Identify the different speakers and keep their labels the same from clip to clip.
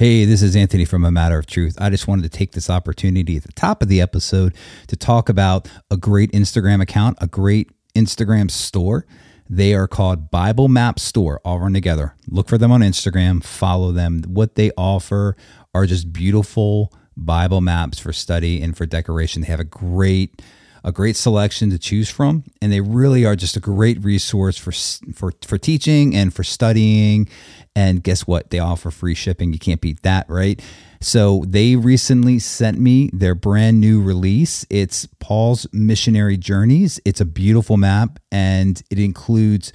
Speaker 1: Hey, this is Anthony from A Matter of Truth. I just wanted to take this opportunity at the top of the episode to talk about a great Instagram account, a great Instagram store. They are called Bible Map Store, all run together. Look for them on Instagram, follow them. What they offer are just beautiful Bible maps for study and for decoration. They have a great a great selection to choose from and they really are just a great resource for for for teaching and for studying. And guess what? They offer free shipping. You can't beat that right? So they recently sent me their brand new release. It's Paul's missionary journeys. It's a beautiful map and it includes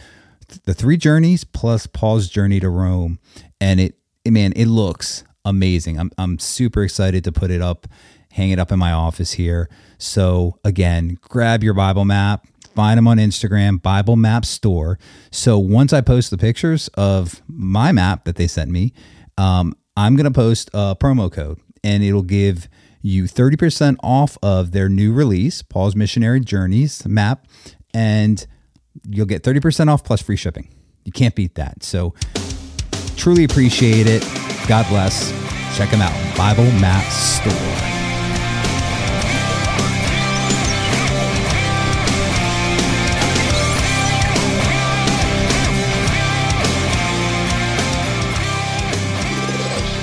Speaker 1: the three journeys plus Paul's journey to Rome. And it man it looks amazing. I'm I'm super excited to put it up hang it up in my office here. So again, grab your Bible map, find them on Instagram, Bible Map Store. So once I post the pictures of my map that they sent me, um, I'm going to post a promo code and it'll give you 30% off of their new release, Paul's Missionary Journeys map, and you'll get 30% off plus free shipping. You can't beat that. So truly appreciate it. God bless. Check them out. Bible Map Store.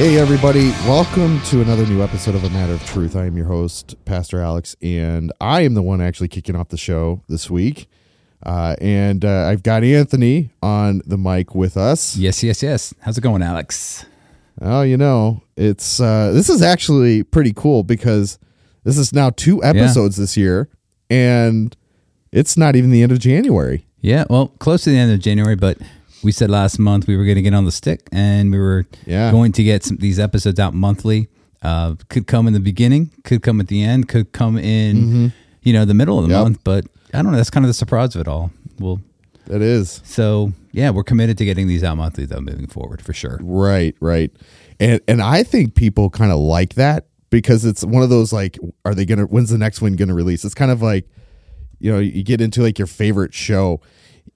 Speaker 2: Hey, everybody, welcome to another new episode of A Matter of Truth. I am your host, Pastor Alex, and I am the one actually kicking off the show this week. Uh, and uh, I've got Anthony on the mic with us.
Speaker 1: Yes, yes, yes. How's it going, Alex?
Speaker 2: Oh, you know, it's uh, this is actually pretty cool because this is now two episodes yeah. this year, and it's not even the end of January.
Speaker 1: Yeah, well, close to the end of January, but we said last month we were going to get on the stick and we were yeah. going to get some, these episodes out monthly. Uh, could come in the beginning, could come at the end, could come in, mm-hmm. you know, the middle of the yep. month. But I don't know. That's kind of the surprise of it all. Well,
Speaker 2: that is.
Speaker 1: So yeah, we're committed to getting these out monthly though, moving forward for sure.
Speaker 2: Right, right. And and I think people kind of like that because it's one of those like, are they gonna? When's the next one gonna release? It's kind of like, you know, you get into like your favorite show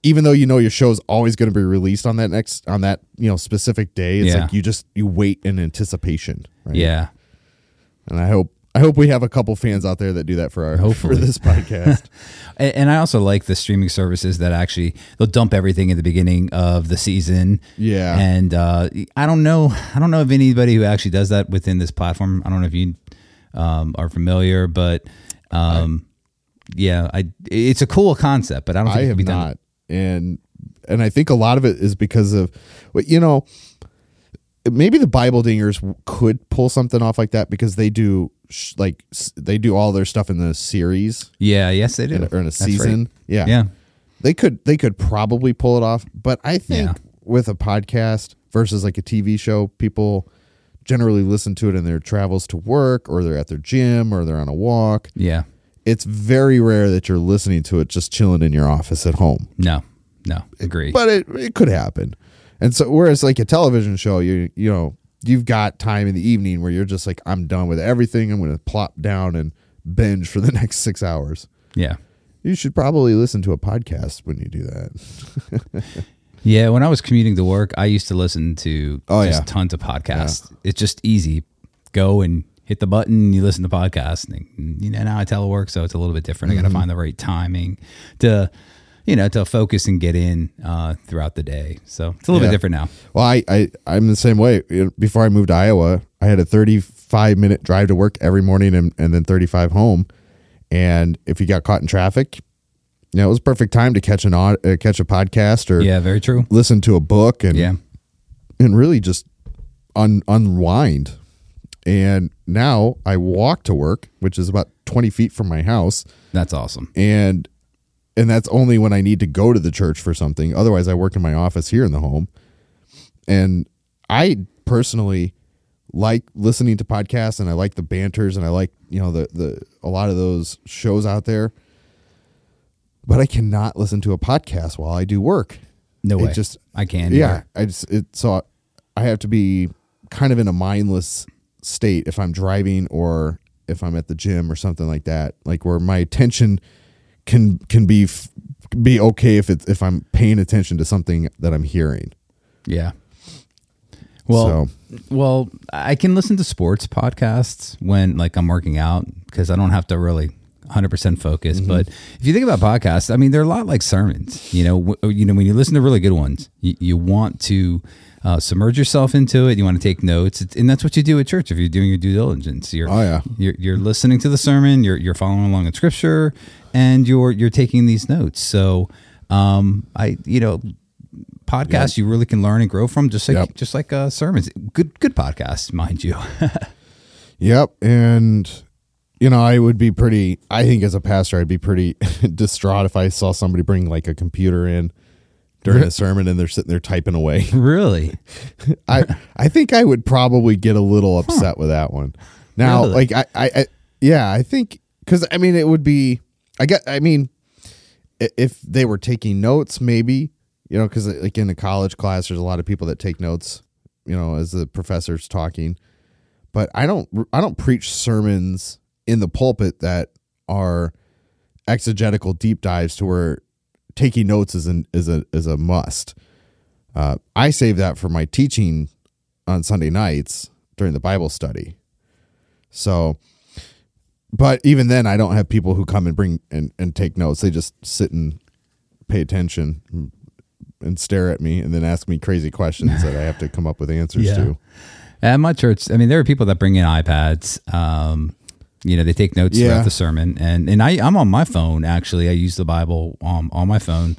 Speaker 2: even though you know your show is always going to be released on that next on that you know specific day it's yeah. like you just you wait in anticipation
Speaker 1: right? yeah
Speaker 2: and i hope i hope we have a couple fans out there that do that for our Hopefully. for this podcast
Speaker 1: and i also like the streaming services that actually they'll dump everything at the beginning of the season
Speaker 2: yeah
Speaker 1: and uh, i don't know i don't know of anybody who actually does that within this platform i don't know if you um, are familiar but um, I, yeah, I it's a cool concept, but I don't think
Speaker 2: I have not and and I think a lot of it is because of what you know. Maybe the Bible dingers could pull something off like that because they do sh- like they do all their stuff in the series.
Speaker 1: Yeah, yes, they do.
Speaker 2: In, or in a That's season. Right. Yeah,
Speaker 1: yeah.
Speaker 2: They could they could probably pull it off, but I think yeah. with a podcast versus like a TV show, people generally listen to it in their travels to work or they're at their gym or they're on a walk.
Speaker 1: Yeah
Speaker 2: it's very rare that you're listening to it just chilling in your office at home.
Speaker 1: No, no, agree.
Speaker 2: But it, it could happen. And so, whereas like a television show, you you know you've got time in the evening where you're just like, I'm done with everything. I'm going to plop down and binge for the next six hours.
Speaker 1: Yeah,
Speaker 2: you should probably listen to a podcast when you do that.
Speaker 1: yeah, when I was commuting to work, I used to listen to oh yeah tons of podcasts. Yeah. It's just easy. Go and hit the button, you listen to podcasts. And, you know, now I telework, so it's a little bit different. Mm-hmm. I got to find the right timing to, you know, to focus and get in uh, throughout the day. So it's a little yeah. bit different now.
Speaker 2: Well, I, I, I'm the same way. Before I moved to Iowa, I had a 35 minute drive to work every morning and, and then 35 home. And if you got caught in traffic, you know, it was perfect time to catch an uh, catch a podcast or
Speaker 1: yeah, very true.
Speaker 2: Listen to a book and
Speaker 1: yeah,
Speaker 2: and really just un, unwind and now I walk to work, which is about 20 feet from my house.
Speaker 1: That's awesome.
Speaker 2: And and that's only when I need to go to the church for something. Otherwise, I work in my office here in the home. And I personally like listening to podcasts and I like the banters and I like, you know, the the a lot of those shows out there. But I cannot listen to a podcast while I do work.
Speaker 1: No
Speaker 2: It
Speaker 1: way.
Speaker 2: just-
Speaker 1: I can.
Speaker 2: Yeah, I just it so I have to be kind of in a mindless state if I'm driving or if I'm at the gym or something like that, like where my attention can can be f- be okay if it's if I'm paying attention to something that I'm hearing.
Speaker 1: Yeah. Well,
Speaker 2: So-
Speaker 1: well, I can listen to sports podcasts when like I'm working out because I don't have to really 100% focus.
Speaker 2: Mm-hmm.
Speaker 1: But if you think about podcasts, I mean, they're a lot like sermons. You know, w- you know, when you listen to really good ones, you, you want to uh, submerge yourself into it. You want to take notes, It's- and that's what you do at church if you're doing your due diligence. You're,
Speaker 2: Oh, yeah.
Speaker 1: you're, you're listening to the sermon. You're you're following along in scripture, and you're you're taking these notes. So, um, I you know podcasts you really can learn and grow from just like
Speaker 2: Yep.
Speaker 1: just like uh, sermons good good podcasts mind you
Speaker 2: Yep, and you know, I would be pretty I think as a pastor I'd be pretty distraught if I saw somebody bring like a computer in during a sermon and they're sitting there typing away.
Speaker 1: really
Speaker 2: I I think I would probably get a little upset with that one. Now,
Speaker 1: Really?
Speaker 2: like I, I, I yeah, I think because I mean it would be I get I mean if they were taking notes, maybe you know because like in a college class, there's a lot of people that take notes, you know, as the professor's talking. But I don't I don't preach sermons in the pulpit that are exegetical deep dives to where taking notes is an is a is a must. Uh, I save that for my teaching on Sunday nights during the Bible study. So, but even then, I don't have people who come and bring and, and take notes. They just sit and pay attention and stare at me and then ask me crazy questions that I have to come up with answers
Speaker 1: Yeah.
Speaker 2: to.
Speaker 1: at my church i mean there are people that bring in ipads um you know they take notes
Speaker 2: Yeah.
Speaker 1: throughout the sermon and and i i'm on my phone actually i use the bible um, on my phone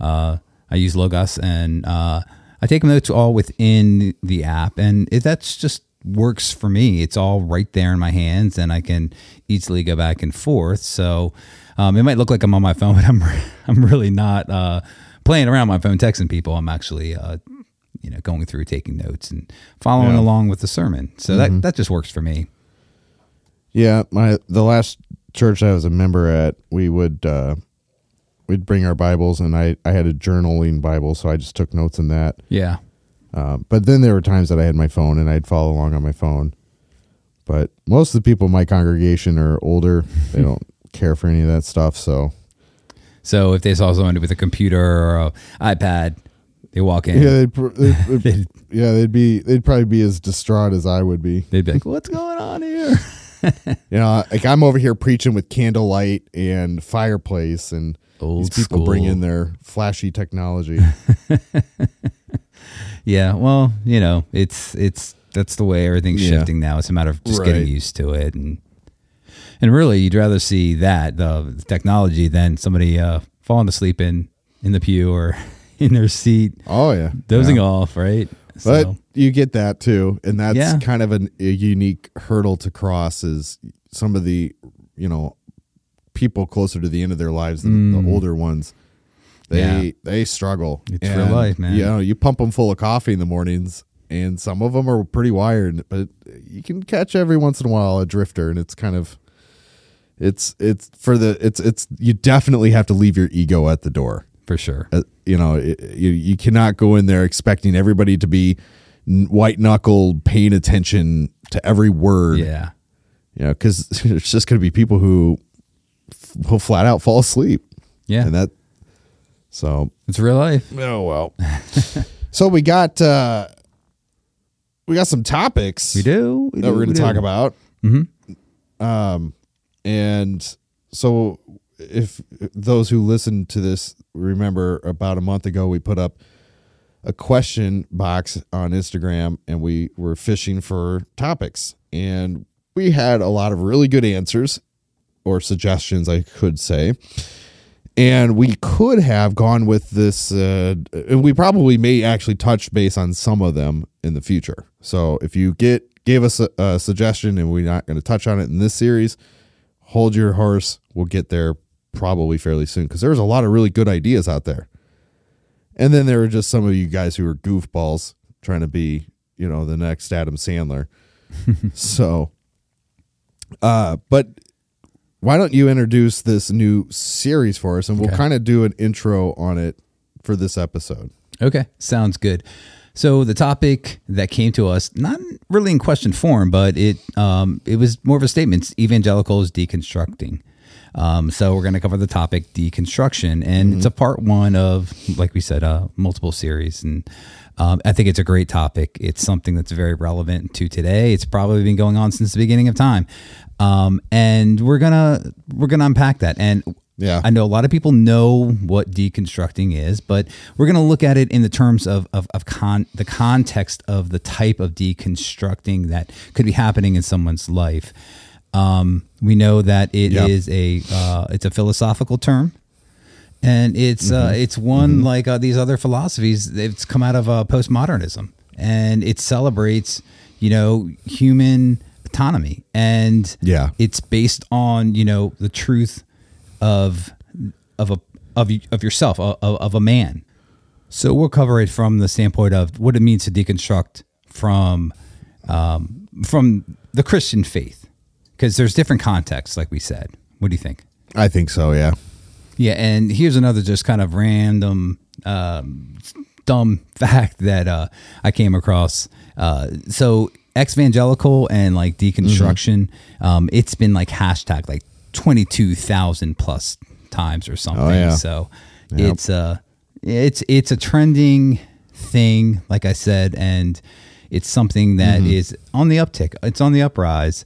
Speaker 1: uh i use logos and uh i take notes all within the app and it, that's just works for me it's all right there in my hands and i can easily go back and forth so um, it might look like i'm on my phone but i'm i'm really not uh playing around my phone texting people i'm actually uh you know, going through, taking notes, and following
Speaker 2: Yeah.
Speaker 1: along with the sermon. So that that just works for me.
Speaker 2: Yeah, my the last church I was a member at, we would uh we'd bring our Bibles and I I had a journaling Bible, so I just took notes in that.
Speaker 1: Yeah,
Speaker 2: Uh, but then there were times that I had my phone and I'd follow along on my phone. But most of the people in my congregation are older. They don't care for any of that stuff. So
Speaker 1: So if they saw someone with a computer or a iPad, they walk in.
Speaker 2: yeah, they'd, pr- they'd, they'd- yeah, they'd be they'd probably be as distraught as I would be.
Speaker 1: They'd be like, "What's going on here?"
Speaker 2: You know, like I'm over here preaching with candlelight and fireplace, and
Speaker 1: Old
Speaker 2: these people bring in their flashy technology.
Speaker 1: Yeah, well, you know, it's it's that's the way everything's
Speaker 2: Yeah.
Speaker 1: shifting now. It's a matter of just
Speaker 2: Right.
Speaker 1: getting used to it, and and really, you'd rather see that the technology than somebody uh, falling asleep in in the pew or in their seat,
Speaker 2: oh yeah,
Speaker 1: dozing
Speaker 2: Yeah.
Speaker 1: off, right?
Speaker 2: But
Speaker 1: So,
Speaker 2: you get that too, and that's
Speaker 1: Yeah.
Speaker 2: kind of an, a unique hurdle to cross. Is some of the you know people closer to the end of their lives than the older ones. They
Speaker 1: Mm. Yeah.
Speaker 2: they struggle.
Speaker 1: It's real life, man.
Speaker 2: You know, you pump them full of coffee in the mornings, and some of them are pretty wired, but you can catch every once in a while a drifter, and it's kind of it's it's for the it's it's you definitely have to leave your ego at the door
Speaker 1: for sure.
Speaker 2: uh, you know it, you, you cannot go in there expecting everybody to be white knuckled paying attention to every word
Speaker 1: Yeah.
Speaker 2: you know because there's just going to be people who f- will flat out fall asleep
Speaker 1: Yeah.
Speaker 2: and that so
Speaker 1: It's real life.
Speaker 2: oh well so we got uh we got some topics
Speaker 1: We do. We
Speaker 2: that
Speaker 1: do,
Speaker 2: we're going to
Speaker 1: do.
Speaker 2: talk about. Um, and so if those who listen to this remember about a month ago, we put up a question box on Instagram and we were fishing for topics and we had a lot of really good answers or suggestions, I could say. And we could have gone with this, uh, and we probably may actually touch base on some of them in the future. So if you get gave us a, a suggestion and we're not going to touch on it in this series, hold your horse. We'll get there probably fairly soon because there's a lot of really good ideas out there. And then there were just some of you guys who were goofballs trying to be, you know, the next Adam Sandler. so, uh, but why don't you introduce this new series for us, and we'll
Speaker 1: Okay.
Speaker 2: kind of do an intro on it for this episode.
Speaker 1: Okay, sounds good. So the topic that came to us, not really in question form, but it um, it was more of a statement. Evangelicals deconstructing. Um, so we're going to cover the topic deconstruction, and it's a part one of, like we said, uh, multiple series. And um, I think it's a great topic. It's something that's very relevant to today. It's probably been going on since the beginning of time, um, and we're gonna we're gonna unpack that. And
Speaker 2: Yeah.
Speaker 1: I know a lot of people know what deconstructing is, but we're going to look at it in the terms of of, of con, the context of the type of deconstructing that could be happening in someone's life. Um, we know that it is
Speaker 2: Yep.
Speaker 1: a uh, it's a philosophical term, and it's uh, it's one like uh, these other philosophies. It's come out of uh, postmodernism, and it celebrates you know human autonomy, and
Speaker 2: Yeah.
Speaker 1: it's based on you know the truth of of a of of yourself of, of a man. So we'll cover it from the standpoint of what it means to deconstruct from um, from the Christian faith, because there's different contexts, like we said. What do you think?
Speaker 2: I think so. Yeah.
Speaker 1: Yeah, and here's another just kind of random, um, dumb fact that uh, I came across. Uh, so evangelical and like deconstruction, um, it's been like hashtag like twenty two thousand plus times or something.
Speaker 2: Oh, yeah.
Speaker 1: So it's a it's it's a trending thing, like I said, and it's something that is on the uptick. It's on the uprise.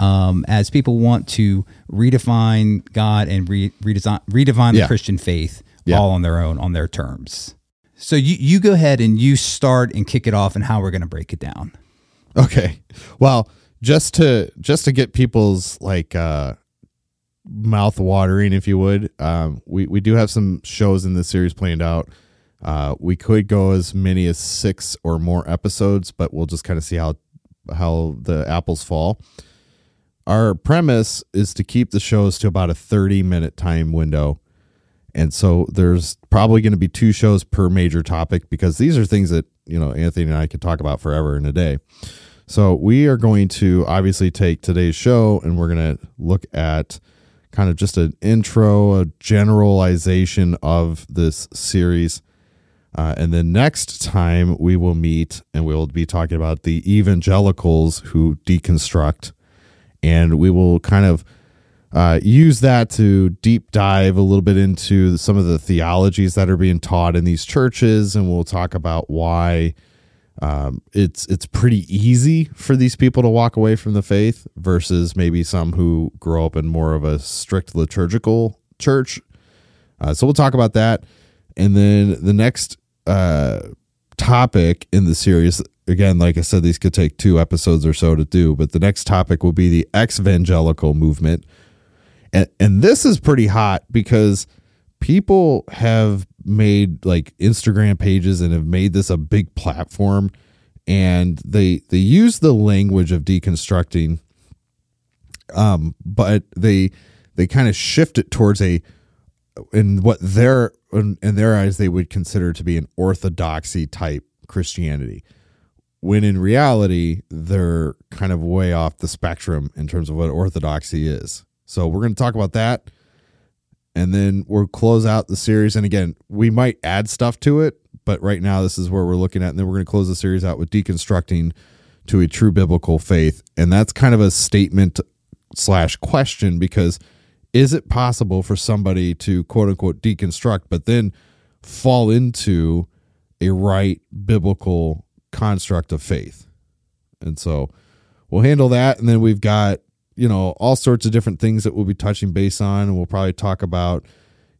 Speaker 1: Um, as people want to redefine God and re- redesign, redefine the
Speaker 2: Yeah.
Speaker 1: Christian faith
Speaker 2: Yeah.
Speaker 1: all on their own, on their terms. So you, you go ahead and you start and kick it off and how we're going to break it down.
Speaker 2: Okay. Well, just to just to get people's like uh mouth watering, if you would, um, we we do have some shows in this series planned out. Uh, we could go as many as six or more episodes, but we'll just kind of see how how the apples fall. Our premise is to keep the shows to about a thirty minute time window. And so there's probably going to be two shows per major topic because these are things that, you know, Anthony and I could talk about forever in a day. So we are going to obviously take today's show and we're going to look at kind of just an intro, a generalization of this series. Uh, and then next time we will meet and we'll be talking about the evangelicals who deconstruct. And we will kind of uh, use that to deep dive a little bit into some of the theologies that are being taught in these churches. And we'll talk about why um, it's it's pretty easy for these people to walk away from the faith versus maybe some who grow up in more of a strict liturgical church. Uh, so we'll talk about that, and then the next uh, topic in the series. Again, like I said, these could take two episodes or so to do, but the next topic will be the ex-evangelical movement, and and this is pretty hot because people have made like Instagram pages and have made this a big platform and they they use the language of deconstructing um but they they kind of shift it towards a in what their in, in their eyes they would consider to be an orthodoxy type Christianity when in reality they're kind of way off the spectrum in terms of what orthodoxy is so we're going to talk about that and then we'll close out the series. And again, we might add stuff to it, but right now this is where we're looking at. And then we're going to close the series out with deconstructing to a true biblical faith, and that's kind of a statement slash question because is it possible for somebody to quote unquote deconstruct, but then fall into a right biblical construct of faith? And so we'll handle that, and then we've got you know all sorts of different things that we'll be touching base on. And we'll probably talk about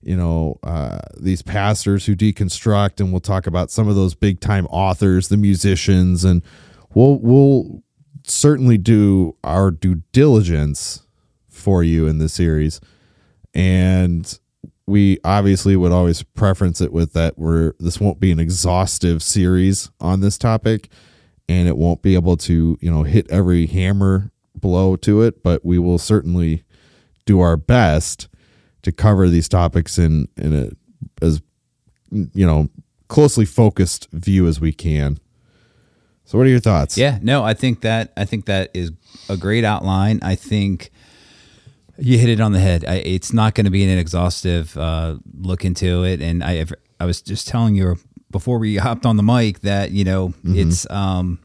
Speaker 2: you know uh, these pastors who deconstruct. And we'll talk about some of those big time authors the musicians. And we'll we'll certainly do our due diligence for you in this series. And we obviously would always preference it with that we're this won't be an exhaustive series on this topic and it won't be able to you know hit every hammer blow to it but we will certainly do our best to cover these topics in in a as you know closely focused view as we can So, what are your thoughts?
Speaker 1: Yeah, no, I think that I think that is a great outline. I think you hit it on the head. I, it's not going to be an exhaustive uh, look into it, and I I was just telling you before we hopped on the mic that you know mm-hmm. it's um,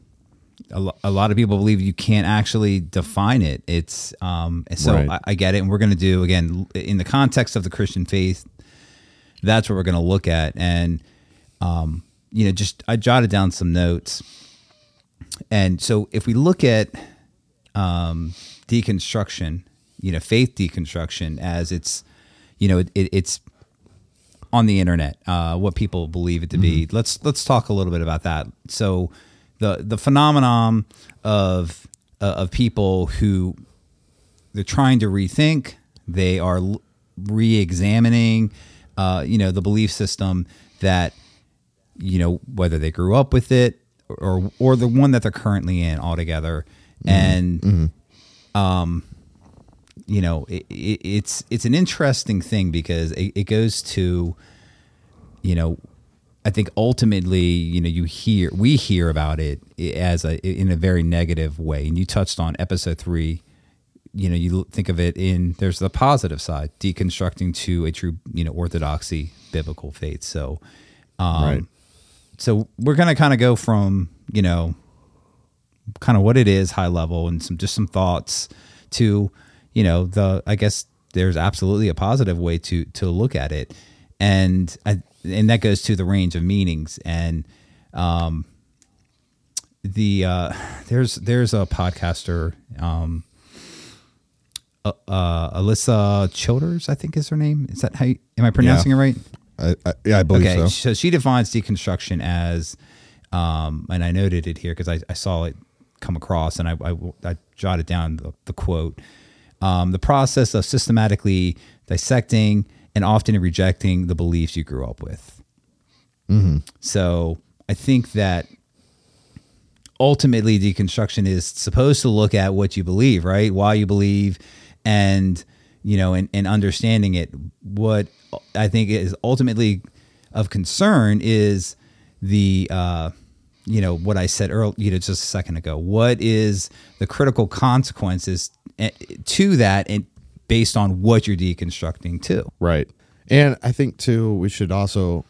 Speaker 1: a, a, lot of people believe you can't actually define it. It's um, so right. I, I, get it, and we're going to do again in the context of the Christian faith. That's what we're going to look at, and um, you know, just I jotted down some notes, and so if we look at um, deconstruction, you know, faith deconstruction as it's, you know, it, it's on the internet, uh, what people believe it to be. Mm-hmm. Let's let's talk a little bit about that. So the the phenomenon of uh, of people who they're trying to rethink, they are re-examining, uh, you know, the belief system that you know whether they grew up with it or or the one that they're currently in altogether, mm-hmm. and mm-hmm. um, you know, it, it, it's it's an interesting thing because it, it goes to, you know, I think ultimately, you know, you hear we hear about it as a in a very negative way, and you touched on episode three. You know, you think of it in there's the positive side, deconstructing to a true, you know, orthodoxy biblical faith. So, um, right. So we're gonna kind of go from you know, kind of what it is, high level, and some just some thoughts to you know the I guess there's absolutely a positive way to to look at it, and I, and that goes to the range of meanings and um the uh there's there's a podcaster um uh, uh, Alisa Childers, I think is her name. Is that how? You, am I pronouncing
Speaker 2: yeah.
Speaker 1: it right?
Speaker 2: I, I, yeah, I believe
Speaker 1: okay,
Speaker 2: so.
Speaker 1: So she defines deconstruction as, um, and I noted it here because I, I, saw it come across and I, I, I jotted down the, the quote um, the process of systematically dissecting and often rejecting the beliefs you grew up with. Mm-hmm. So I think that ultimately deconstruction is supposed to look at what you believe, right? Why you believe, and you know, and, and understanding it. What I think is ultimately of concern is the uh, you know what I said earlier, you know, just a second ago. What is the critical consequences eh, to that, and based on what you're deconstructing too?
Speaker 2: Right, and I think too, we should also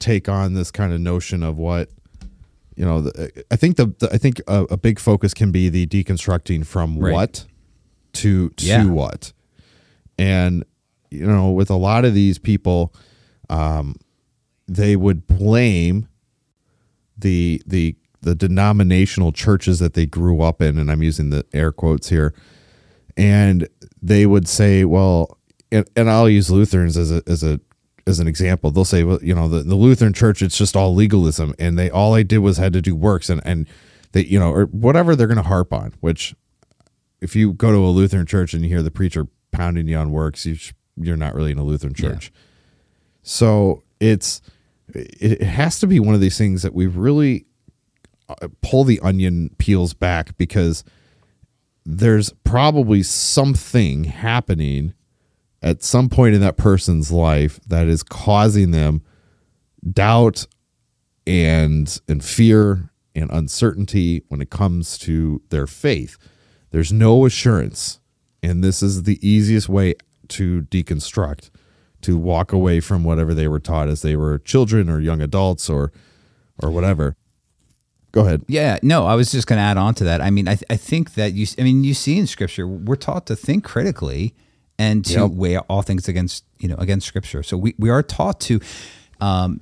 Speaker 2: take on this kind of notion of what you know. The, I think the, the I think a, a, big focus can be the deconstructing from right. what to to yeah. what, and you know, with a lot of these people, um, they would blame the the the denominational churches that they grew up in, and I'm using the air quotes here, and they would say, well, and, and I'll use Lutherans as a as a as an example. They'll say, well, you know, the, the Lutheran church, it's just all legalism, and they all I did was had to do works, and and they, you know, or whatever they're going to harp on. Which, if you go to a Lutheran church and you hear the preacher pounding you on works, you you're not really in a Lutheran church. Yeah. So it's it has to be one of these things that we really uh, pull the onion peels back because there's probably something happening at some point in that person's life that is causing them doubt and and fear and uncertainty when it comes to their faith. There's no assurance, and this is the easiest way to deconstruct to walk away from whatever they were taught as they were children or young adults or or whatever. Go ahead.
Speaker 1: Yeah, no, I was just going to add on to that. I mean, I, th- I think that you, I mean, you see in scripture, we're taught to think critically and to yep. weigh all things against, you know, against scripture. So we, we are taught to, um,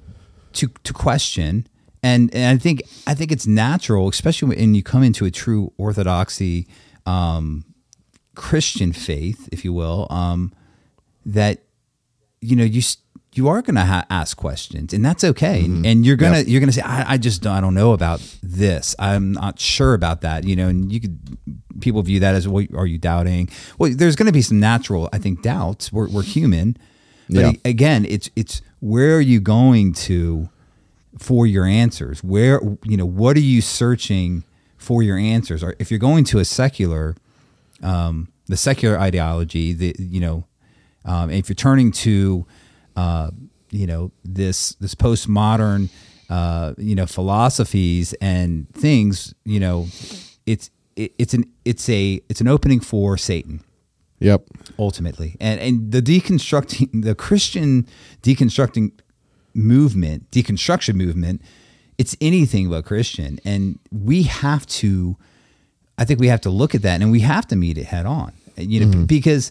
Speaker 1: to, to question. And, and I think, I think it's natural, especially when you come into a true orthodoxy, um, Christian faith, if you will, um, that you know you you are going to ha- ask questions and that's okay. Mm-hmm. and you're gonna yep. you're gonna say I, I just don't, I don't know about this. I'm not sure about that you know and you could people view that as well are you doubting? Well there's going to be some natural i think doubts. We're, we're human. But yeah. again it's it's where are you going to for your answers? Where you know what are you searching for your answers? Or if you're going to a secular um, the secular ideology the you know um, if you're turning to, uh, you know, this this postmodern uh, you know, philosophies and things, you know, it's it, it's an it's a it's an opening for Satan
Speaker 2: Yep.
Speaker 1: ultimately, and and the deconstructing the Christian deconstructing movement, deconstruction movement, it's anything but Christian, and we have to. I think we have to look at that, and we have to meet it head on. You know, because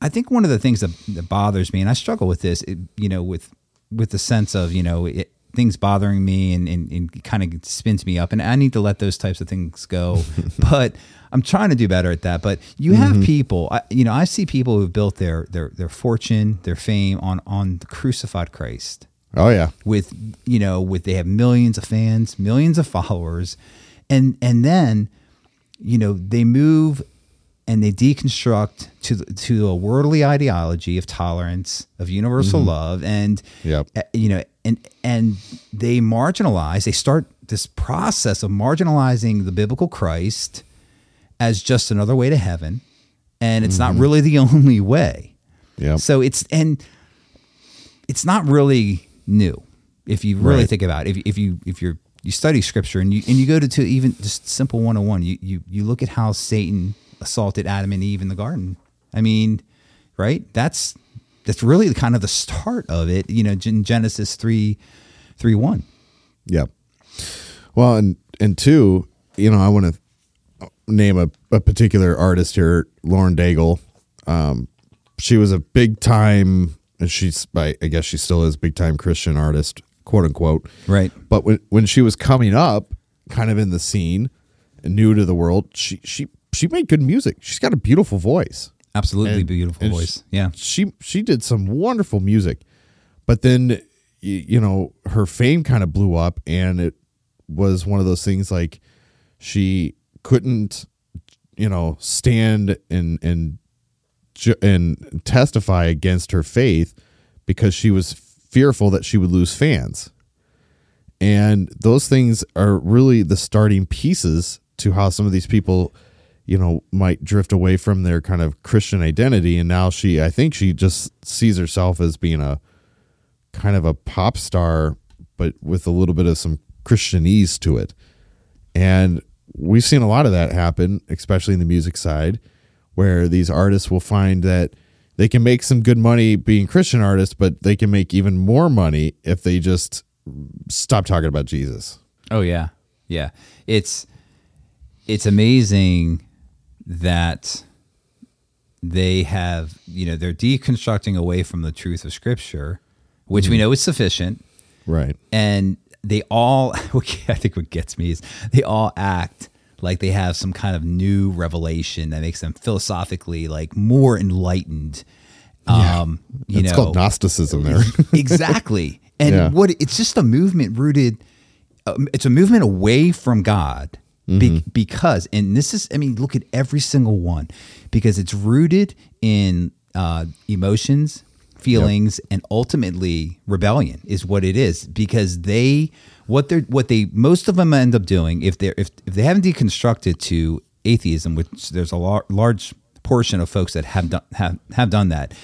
Speaker 1: I think one of the things that, that bothers me, and I struggle with this, it, you know, with with the sense of you know it, things bothering me and, and, and kind of spins me up, and I need to let those types of things go. but I'm trying to do better at that. But you have mm-hmm. people, I, you know, I see people who've built their their their fortune, their fame on on the crucified Christ
Speaker 2: Oh yeah.
Speaker 1: with you know with they have millions of fans millions of followers and and then you know they move and they deconstruct to to a worldly ideology of tolerance of universal love and
Speaker 2: Yep.
Speaker 1: uh, you know and and they marginalize they start this process of marginalizing the biblical Christ as just another way to heaven and it's not really the only way
Speaker 2: Yep.
Speaker 1: so it's and it's not really new if you really
Speaker 2: Right.
Speaker 1: think about it. If, if you if you're you study scripture and you and you go to, to even just simple 101 you, you you look at how satan assaulted adam and eve in the garden i mean right that's that's really kind of the start of it you know in genesis 3 3 1
Speaker 2: Yep. Well, and and two, you know, I want to name a, a particular artist here, Lauren Daigle. Um, she was a big time, and she's I, I guess she still is big time Christian artist, quote unquote.
Speaker 1: Right.
Speaker 2: But when when she was coming up, kind of in the scene, new to the world, she she she made good music. She's got a beautiful voice.
Speaker 1: absolutely
Speaker 2: And-
Speaker 1: beautiful
Speaker 2: and
Speaker 1: voice
Speaker 2: sh-
Speaker 1: yeah
Speaker 2: she she did some wonderful music but then you know her fame kind of blew up and it was one of those things like she couldn't you know stand and and and testify against her faith because she was fearful that she would lose fans and those things are really the starting pieces to how some of these people you know might drift away from their kind of christian identity. And now she i think she just sees herself as being a kind of a pop star but with a little bit of some christianese to it. And we've seen a lot of that happen especially in the music side where these artists will find that they can make some good money being christian artists but they can make even more money if they just stop talking about jesus.
Speaker 1: Oh yeah, yeah. It's it's amazing that they have you know they're deconstructing away from the truth of Scripture, which we know is sufficient,
Speaker 2: right
Speaker 1: and they all. I think what gets me is they all act like they have some kind of new revelation that makes them philosophically like more enlightened. Um, you
Speaker 2: it's
Speaker 1: know,
Speaker 2: called gnosticism there
Speaker 1: exactly. And
Speaker 2: Yeah.
Speaker 1: what it's just a movement rooted. Um, it's a movement away from God be, because, and this is, I mean, look at every single one because it's rooted in uh, emotions, feelings, and ultimately rebellion is what it is because they what they're what they most of them end up doing if they're if, if they haven't deconstructed to atheism, which there's a lar- large portion of folks that have done have have done that.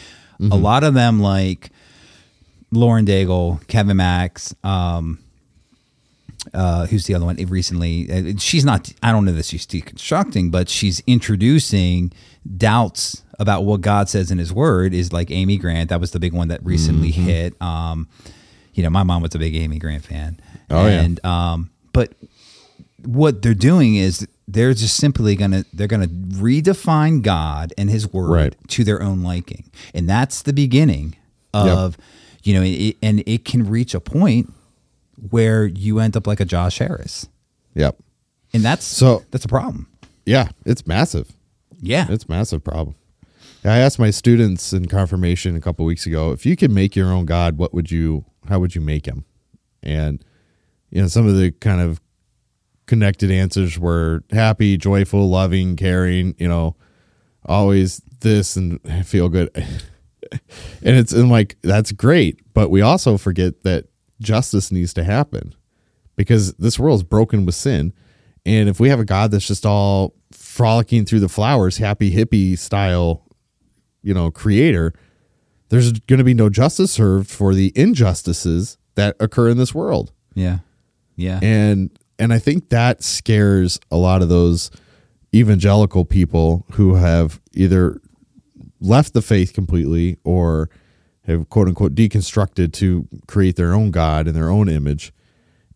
Speaker 1: A lot of them like Lauren Daigle, Kevin Max, um, uh, who's the other one recently? uh, She's not. I don't know that she's deconstructing, but she's introducing doubts about what God says in His Word. Is like Amy Grant. That was the big one that recently hit. Um, you know, my mom was a big Amy Grant fan.
Speaker 2: Oh, yeah.
Speaker 1: and um, but what they're doing is they're just simply gonna they're gonna redefine God and His Word
Speaker 2: Right.
Speaker 1: to their own liking, and that's the beginning of you know, it, and it can reach a point where you end up like a Josh Harris,
Speaker 2: yep
Speaker 1: and that's
Speaker 2: So-
Speaker 1: that's a problem.
Speaker 2: yeah it's massive
Speaker 1: Yeah,
Speaker 2: It's a massive problem. I asked my students in confirmation a couple weeks ago if you could make your own God, what would you? How would you make him? And you know, some of the kind of connected answers were happy, joyful, loving, caring. You know, always this and feel good. and it's and like that's great, but we also forget that justice needs to happen because this world is broken with sin. And if we have a God that's just all frolicking through the flowers, happy hippie style, you know, creator, there's going to be no justice served for the injustices that occur in this world.
Speaker 1: Yeah. Yeah.
Speaker 2: and and I think that scares a lot of those evangelical people who have either left the faith completely or have quote unquote deconstructed to create their own god in their own image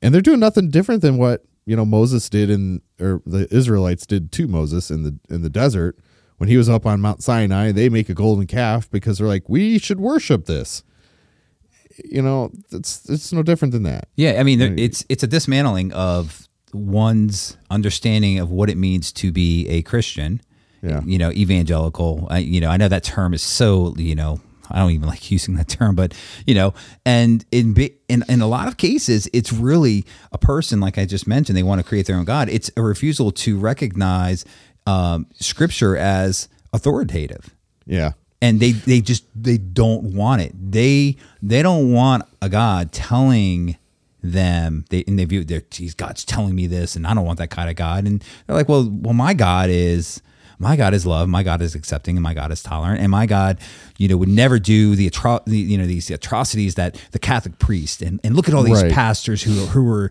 Speaker 2: and they're doing nothing different than what you know Moses did in or the Israelites did to Moses in the in the desert when he was up on Mount Sinai they make a golden calf because they're like we should worship this you know it's it's no different than that
Speaker 1: Yeah, I mean, there, it's it's a dismantling of one's understanding of what it means to be a Christian.
Speaker 2: Yeah.
Speaker 1: You know, evangelical. I, you know, I know that term is so. You know, I don't even like using that term, but you know, and in in in a lot of cases, it's really a person like I just mentioned. They want to create their own god. It's a refusal to recognize um, Scripture as authoritative
Speaker 2: yeah
Speaker 1: and they they just they don't want it. They they don't want a God telling them they and they view their geez God's telling me this and I don't want that kind of God and they're like well well my God is my God is love my God is accepting and my God is tolerant and my God you know would never do the, atro- the you know these atrocities that the Catholic priest and and look at all these
Speaker 2: Right.
Speaker 1: pastors who who were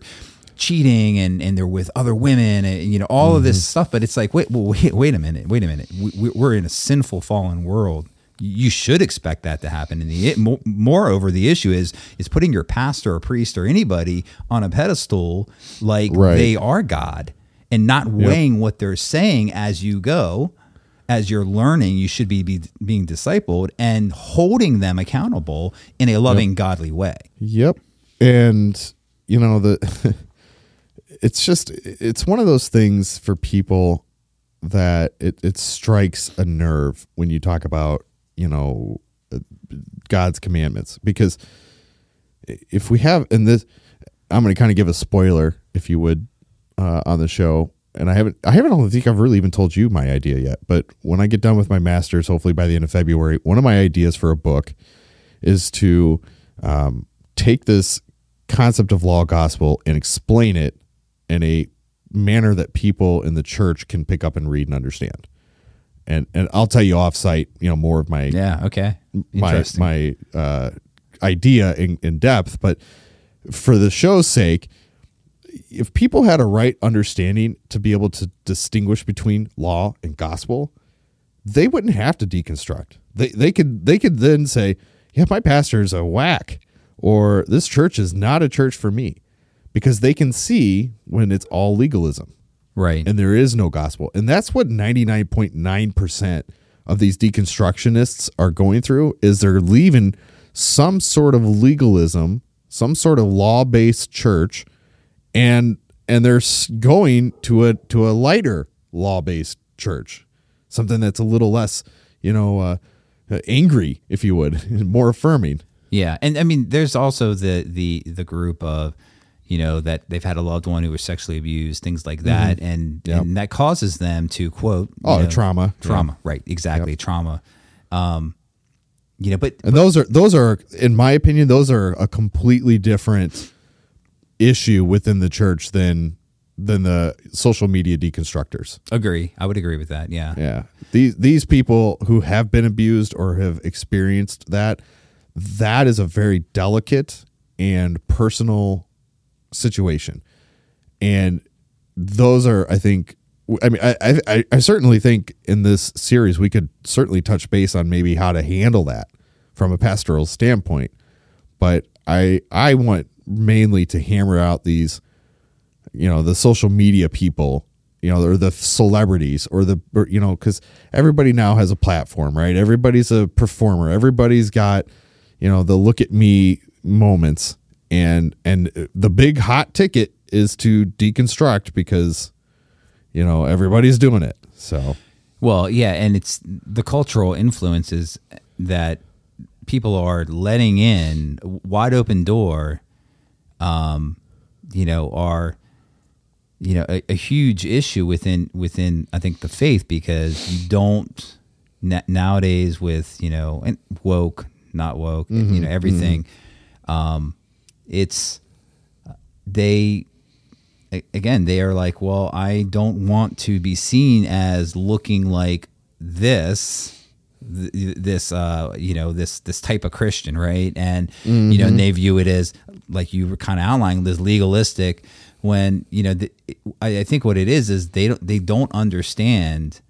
Speaker 1: cheating and, and they're with other women and you know all of this mm-hmm. stuff but it's like wait well, wait wait a minute wait a minute we, we- we're in a sinful fallen world you should expect that to happen and the mo- moreover the issue is is putting your pastor or priest or anybody on a pedestal like
Speaker 2: Right.
Speaker 1: they are god and not weighing what they're saying as you go as you're learning you should be, be being discipled and holding them accountable in a loving godly way.
Speaker 2: Yep. And you know the it's just it's one of those things for people that it it strikes a nerve when you talk about, you know, God's commandments. Because if we have in this I'm going to kind of give a spoiler if you would uh, on the show and I haven't I haven't I don't think I've really even told you my idea yet but when I get done with my masters hopefully by the end of February one of my ideas for a book is to um, take this concept of law gospel and explain it in a manner that people in the church can pick up and read and understand. And and I'll tell you offsite, you know, more of my
Speaker 1: yeah okay
Speaker 2: my my uh, idea in, in depth. But for the show's sake, if people had a right understanding to be able to distinguish between law and gospel, they wouldn't have to deconstruct. They they could they could then say, "Yeah, my pastor is a whack," or "This church is not a church for me," because they can see when it's all legalism
Speaker 1: right
Speaker 2: and there is no gospel. And that's what 99.9% of these deconstructionists are going through is they're leaving some sort of legalism, some sort of law-based church and and they're going to a to a lighter law-based church. Something that's a little less, you know, uh, angry if you would, more affirming.
Speaker 1: Yeah, and I mean, there's also the the the group of, you know, that they've had a loved one who was sexually abused, things like that, and
Speaker 2: Yep.
Speaker 1: and that causes them to quote,
Speaker 2: Oh,
Speaker 1: know,
Speaker 2: trauma.
Speaker 1: trauma, right? Exactly, trauma. Um, you know, but
Speaker 2: And those are those are in my opinion those are a completely different issue within the church than than the social media deconstructors.
Speaker 1: agree. I would agree with that. Yeah,
Speaker 2: Yeah. These these people who have been abused or have experienced that that is a very delicate and personal situation. And those are I think I mean I, I I certainly think in this series we could certainly touch base on maybe how to handle that from a pastoral standpoint. But I I want mainly to hammer out these you know the social media people you know or the celebrities or the or, you know because everybody now has a platform right? Everybody's a performer. Everybody's got you know the look at me moments. And and the big hot ticket is to deconstruct because you know everybody's doing it. So
Speaker 1: Well, yeah, and it's the cultural influences that people are letting in wide open door. Um, you know, are you know a, a huge issue within within I think the faith because you don't na- nowadays with you know and woke, not woke, you know everything. Um, it's they again they are like well i don't want to be seen as looking like this th- this uh you know this this type of christian right? And you know and they view it as like you were kind of outlining this legalistic when you know the, I, I think what it is is they don't they don't understand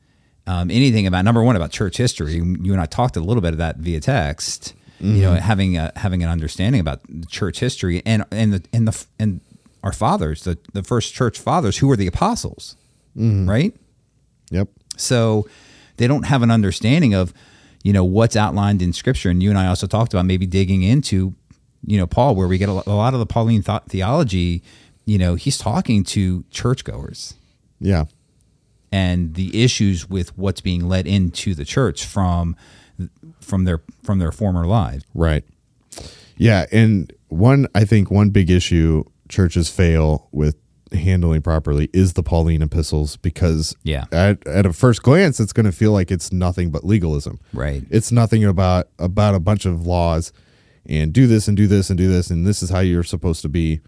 Speaker 1: um, anything about number one about church history. You and i talked a little bit of that via text you know having a having an understanding about church history and and the and the and our fathers the the first church fathers who were the apostles right?
Speaker 2: Yep.
Speaker 1: so they don't have an understanding of, you know, what's outlined in scripture. And you and I also talked about maybe digging into, you know, Paul, where we get a lot of the Pauline thought theology, you know, he's talking to churchgoers
Speaker 2: Yeah.
Speaker 1: and the issues with what's being let into the church from from their from their former lives.
Speaker 2: Right. Yeah, and one I think one big issue churches fail with handling properly is the Pauline epistles because
Speaker 1: Yeah.
Speaker 2: at at a first glance it's going to feel like it's nothing but legalism.
Speaker 1: Right.
Speaker 2: It's nothing about about a bunch of laws and do this and do this and do this and this is how you're supposed to be.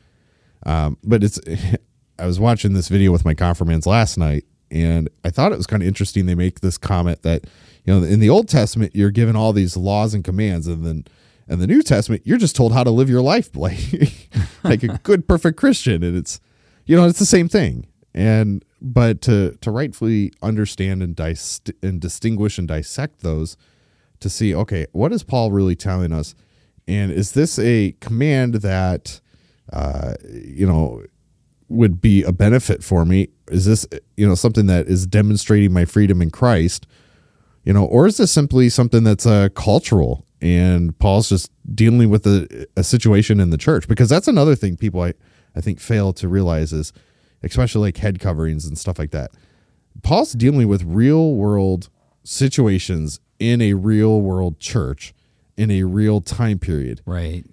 Speaker 2: Um, but it's I was watching this video with my confirmands last night and I thought it was kind of interesting they make this comment that you know in the Old Testament you're given all these laws and commands and then in the New Testament you're just told how to live your life like like a good perfect Christian and it's you know it's the same thing. And but to to rightfully understand and dis- and distinguish and dissect those to see okay what is paul really telling us? And is this a command that uh you know would be a benefit for me? Is this you know something that is demonstrating my freedom in christ? You know or is this simply something that's uh, cultural and paul's just dealing with a, a situation in the church? Because that's another thing people i, I think fail to realize is especially like head coverings and stuff like that paul's dealing with real world situations in a real world church in a real time period
Speaker 1: Right.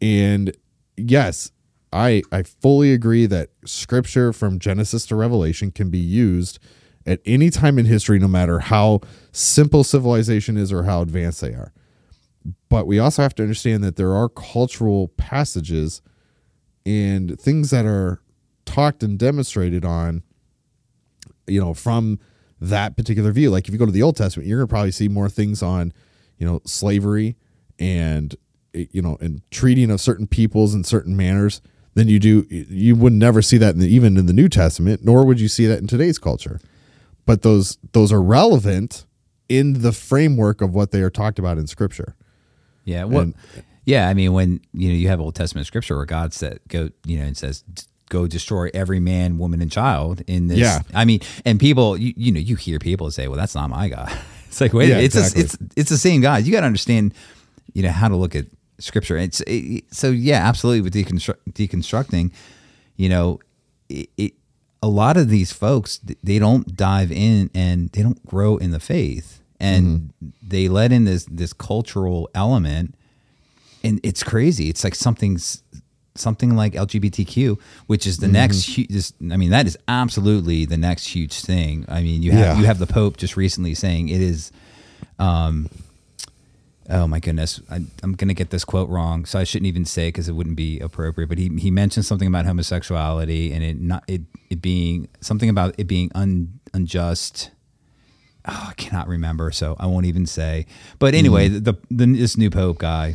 Speaker 2: and yes, I I fully agree that scripture from Genesis to Revelation can be used at any time in history no matter how simple civilization is or how advanced they are. But we also have to understand that there are cultural passages and things that are talked and demonstrated on you know from that particular view like if you go to the old testament you're going to probably see more things on you know slavery and you know and treating of certain peoples in certain manners than you do you would never see that in the, even in the new testament nor would you see that in today's culture but those those are relevant in the framework of what they are talked about in scripture
Speaker 1: Yeah. Well,
Speaker 2: And-
Speaker 1: yeah. I mean, when you know you have Old Testament scripture where God said, "Go," you know, and says, "Go destroy every man, woman, and child." In this,
Speaker 2: Yeah.
Speaker 1: I mean, and people, you, you know, you hear people say, "Well, that's not my God." It's like, wait,
Speaker 2: Yeah,
Speaker 1: it's
Speaker 2: exactly.
Speaker 1: a, it's it's the same God. You got to understand, you know, how to look at scripture. It's it, so yeah, absolutely. With deconstru- deconstructing, you know, it, it a lot of these folks they don't dive in and they don't grow in the faith and mm-hmm. they let in this this cultural element and it's crazy. It's like something something like lgbtq which is the next hu- this, i mean that is absolutely the next huge thing. I mean you have
Speaker 2: Yeah.
Speaker 1: you have the pope just recently saying it is um oh my goodness I, i'm gonna get this quote wrong so i shouldn't even say because it wouldn't be appropriate but he, he mentioned something about homosexuality and it not it, it being something about it being un, unjust. Oh, i cannot remember so i won't even say. But anyway the, the this new pope guy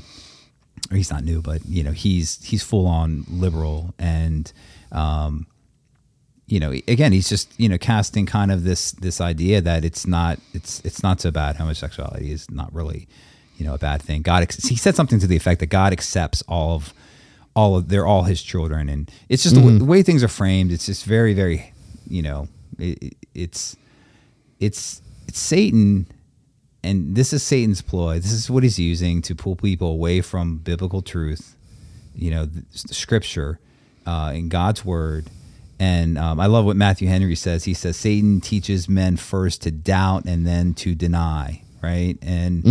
Speaker 1: or he's not new but you know he's he's full on liberal and um you know again he's just you know casting kind of this this idea that it's not it's it's not so bad. Homosexuality is not really you know a bad thing. God ex- he said something to the effect that god accepts all of all of they're all his children. And it's just the, way, the way things are framed it's just very very you know it- it's it's it's satan and this is satan's ploy. This is what he's using to pull people away from biblical truth you know scripture uh, in god's word. And um, i love what matthew henry says. He says satan teaches men first to doubt and then to deny right? And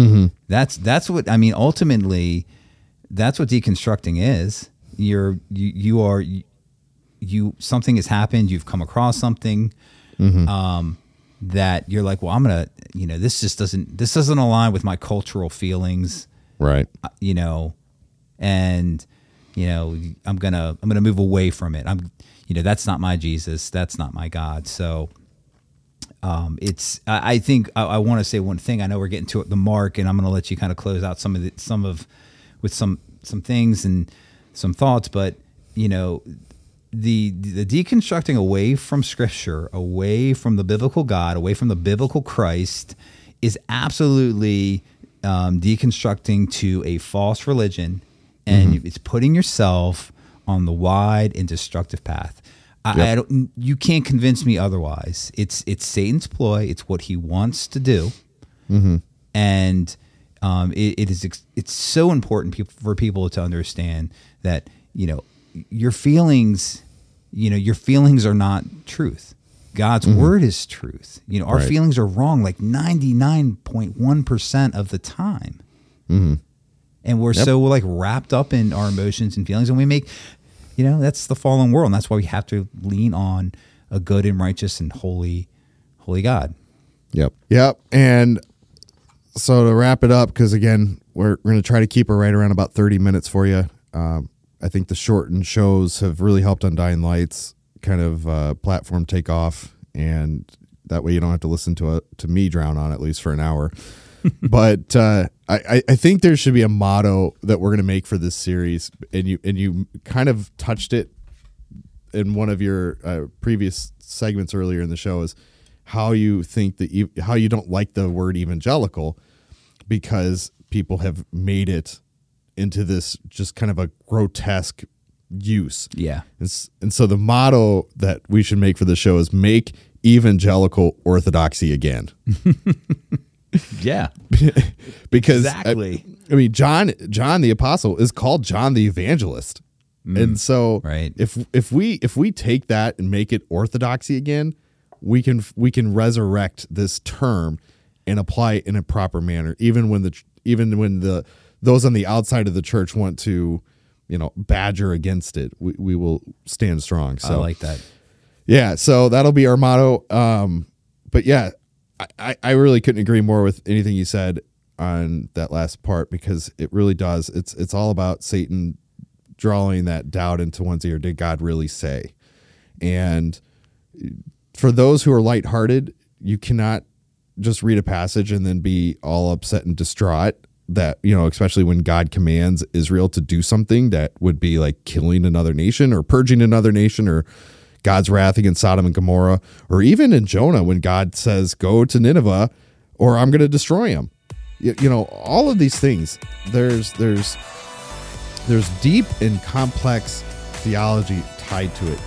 Speaker 1: that's that's what i mean ultimately that's what deconstructing is. You're you, you are you, you something has happened. You've come across something. Um, that you're like well i'm gonna you know this just doesn't this doesn't align with my cultural feelings
Speaker 2: right.
Speaker 1: uh, you know and you know i'm gonna i'm gonna move away from it. I'm you know that's not my jesus. That's not my god. So um, it's I, I think I, I want to say one thing. I know we're getting to the mark, and I'm to let you kind of close out some of the, some of with some some things and some thoughts, but you know the the deconstructing away from scripture, away from the biblical God, away from the biblical Christ is absolutely um, deconstructing to a false religion, and
Speaker 2: Mm-hmm.
Speaker 1: it's putting yourself on the wide and destructive path. I, I don't. You can't convince me otherwise. It's it's Satan's ploy. It's what he wants to do, and um, it, it is. It's so important for people to understand that you know your feelings. You know your feelings are not truth. God's word is truth. You know our
Speaker 2: Right.
Speaker 1: feelings are wrong like ninety nine point one percent of the time and we're so like wrapped up in our emotions and feelings and we make you know that's the fallen world and that's why we have to lean on a good and righteous and holy holy god
Speaker 2: Yep. Yep. And so to wrap it up, because again, we're, we're going to try to keep it right around about 30 minutes for you. Um, I think the shortened shows have really helped Undying Lights kind of uh, platform take off. And that way you don't have to listen to a, to me drown on at least for an hour. but uh, I, I- think there should be a motto that we're going to make for this series. And you, and you kind of touched it in one of your uh, previous segments earlier in the show is how you think that you how you don't like the word evangelical because people have made it into this just kind of a grotesque use.
Speaker 1: yeah
Speaker 2: And, and so the motto that we should make for the show is make evangelical orthodoxy again.
Speaker 1: yeah
Speaker 2: because I-
Speaker 1: Exactly.
Speaker 2: I, mean John John the apostle is called John the evangelist. and so
Speaker 1: Mm. right.
Speaker 2: if if we if we take that and make it orthodoxy again, we can we can resurrect this term and apply it in a proper manner even when the even when the those on the outside of the church want to you know badger against it we, we will stand strong so
Speaker 1: i like that
Speaker 2: yeah, so that'll be our motto. Um, but yeah, I- I, I really couldn't agree more with anything you said on that last part because it really does. It's it's all about Satan drawing that doubt into one's ear. Did God really say? And for those who are lighthearted, you cannot just read a passage and then be all upset and distraught that, you know, especially when God commands Israel to do something that would be like killing another nation or purging another nation or God's wrath against Sodom and Gomorrah, or even in Jonah when God says, Go to Nineveh or I'm going to destroy him. You, you know, all of these things, there's, there's, there's deep and complex theology tied to it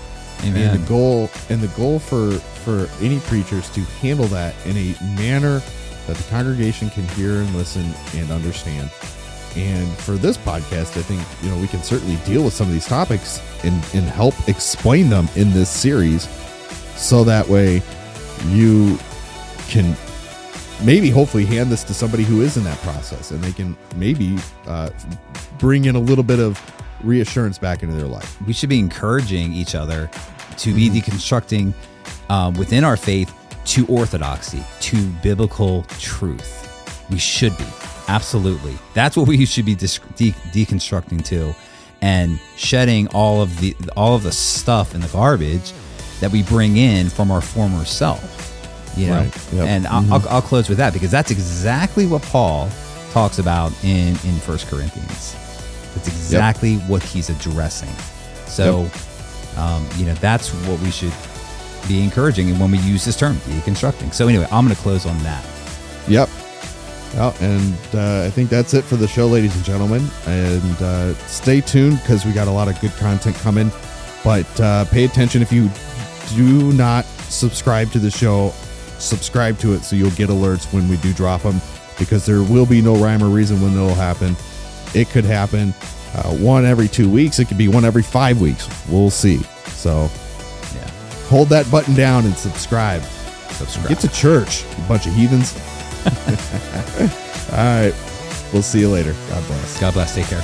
Speaker 1: Amen.
Speaker 2: and the goal and the goal for for any preachers to handle that in a manner that the congregation can hear and listen and understand. And for this podcast i think you know we can certainly deal with some of these topics and and help explain them in this series so that way you can maybe hopefully hand this to somebody who is in that process and they can maybe uh, bring in a little bit of reassurance back into their life.
Speaker 1: We should be encouraging each other to be deconstructing um, within our faith to orthodoxy, to biblical truth. We should be absolutely. That's what we should be dis- de- deconstructing to, and shedding all of the all of the stuff and the garbage that we bring in from our former self. You know,
Speaker 2: Right. Yep.
Speaker 1: and I'll, I'll, I'll close with that because that's exactly what Paul talks about in in First Corinthians. That's exactly what he's addressing. So, um, you know, that's what we should be encouraging and when we use this term, deconstructing. So, anyway, I'm going to close on that.
Speaker 2: Yep. Well, and uh, I think that's it for the show, ladies and gentlemen. And uh, stay tuned because we got a lot of good content coming. But uh, pay attention if you do not subscribe to the show, subscribe to it so you'll get alerts when we do drop them because there will be no rhyme or reason when it'll happen. It could happen uh, one every two weeks, it could be one every five weeks. We'll see. So. Hold that button down and subscribe.
Speaker 1: Subscribe.
Speaker 2: Get to church, you bunch of heathens. All right. We'll see you later. God bless.
Speaker 1: God bless. Take care.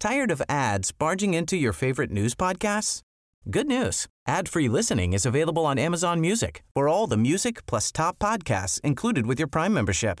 Speaker 3: Tired of ads barging into your favorite news podcasts? Good news. Ad-free listening is available on Amazon Music for all the music plus top podcasts included with your Prime membership.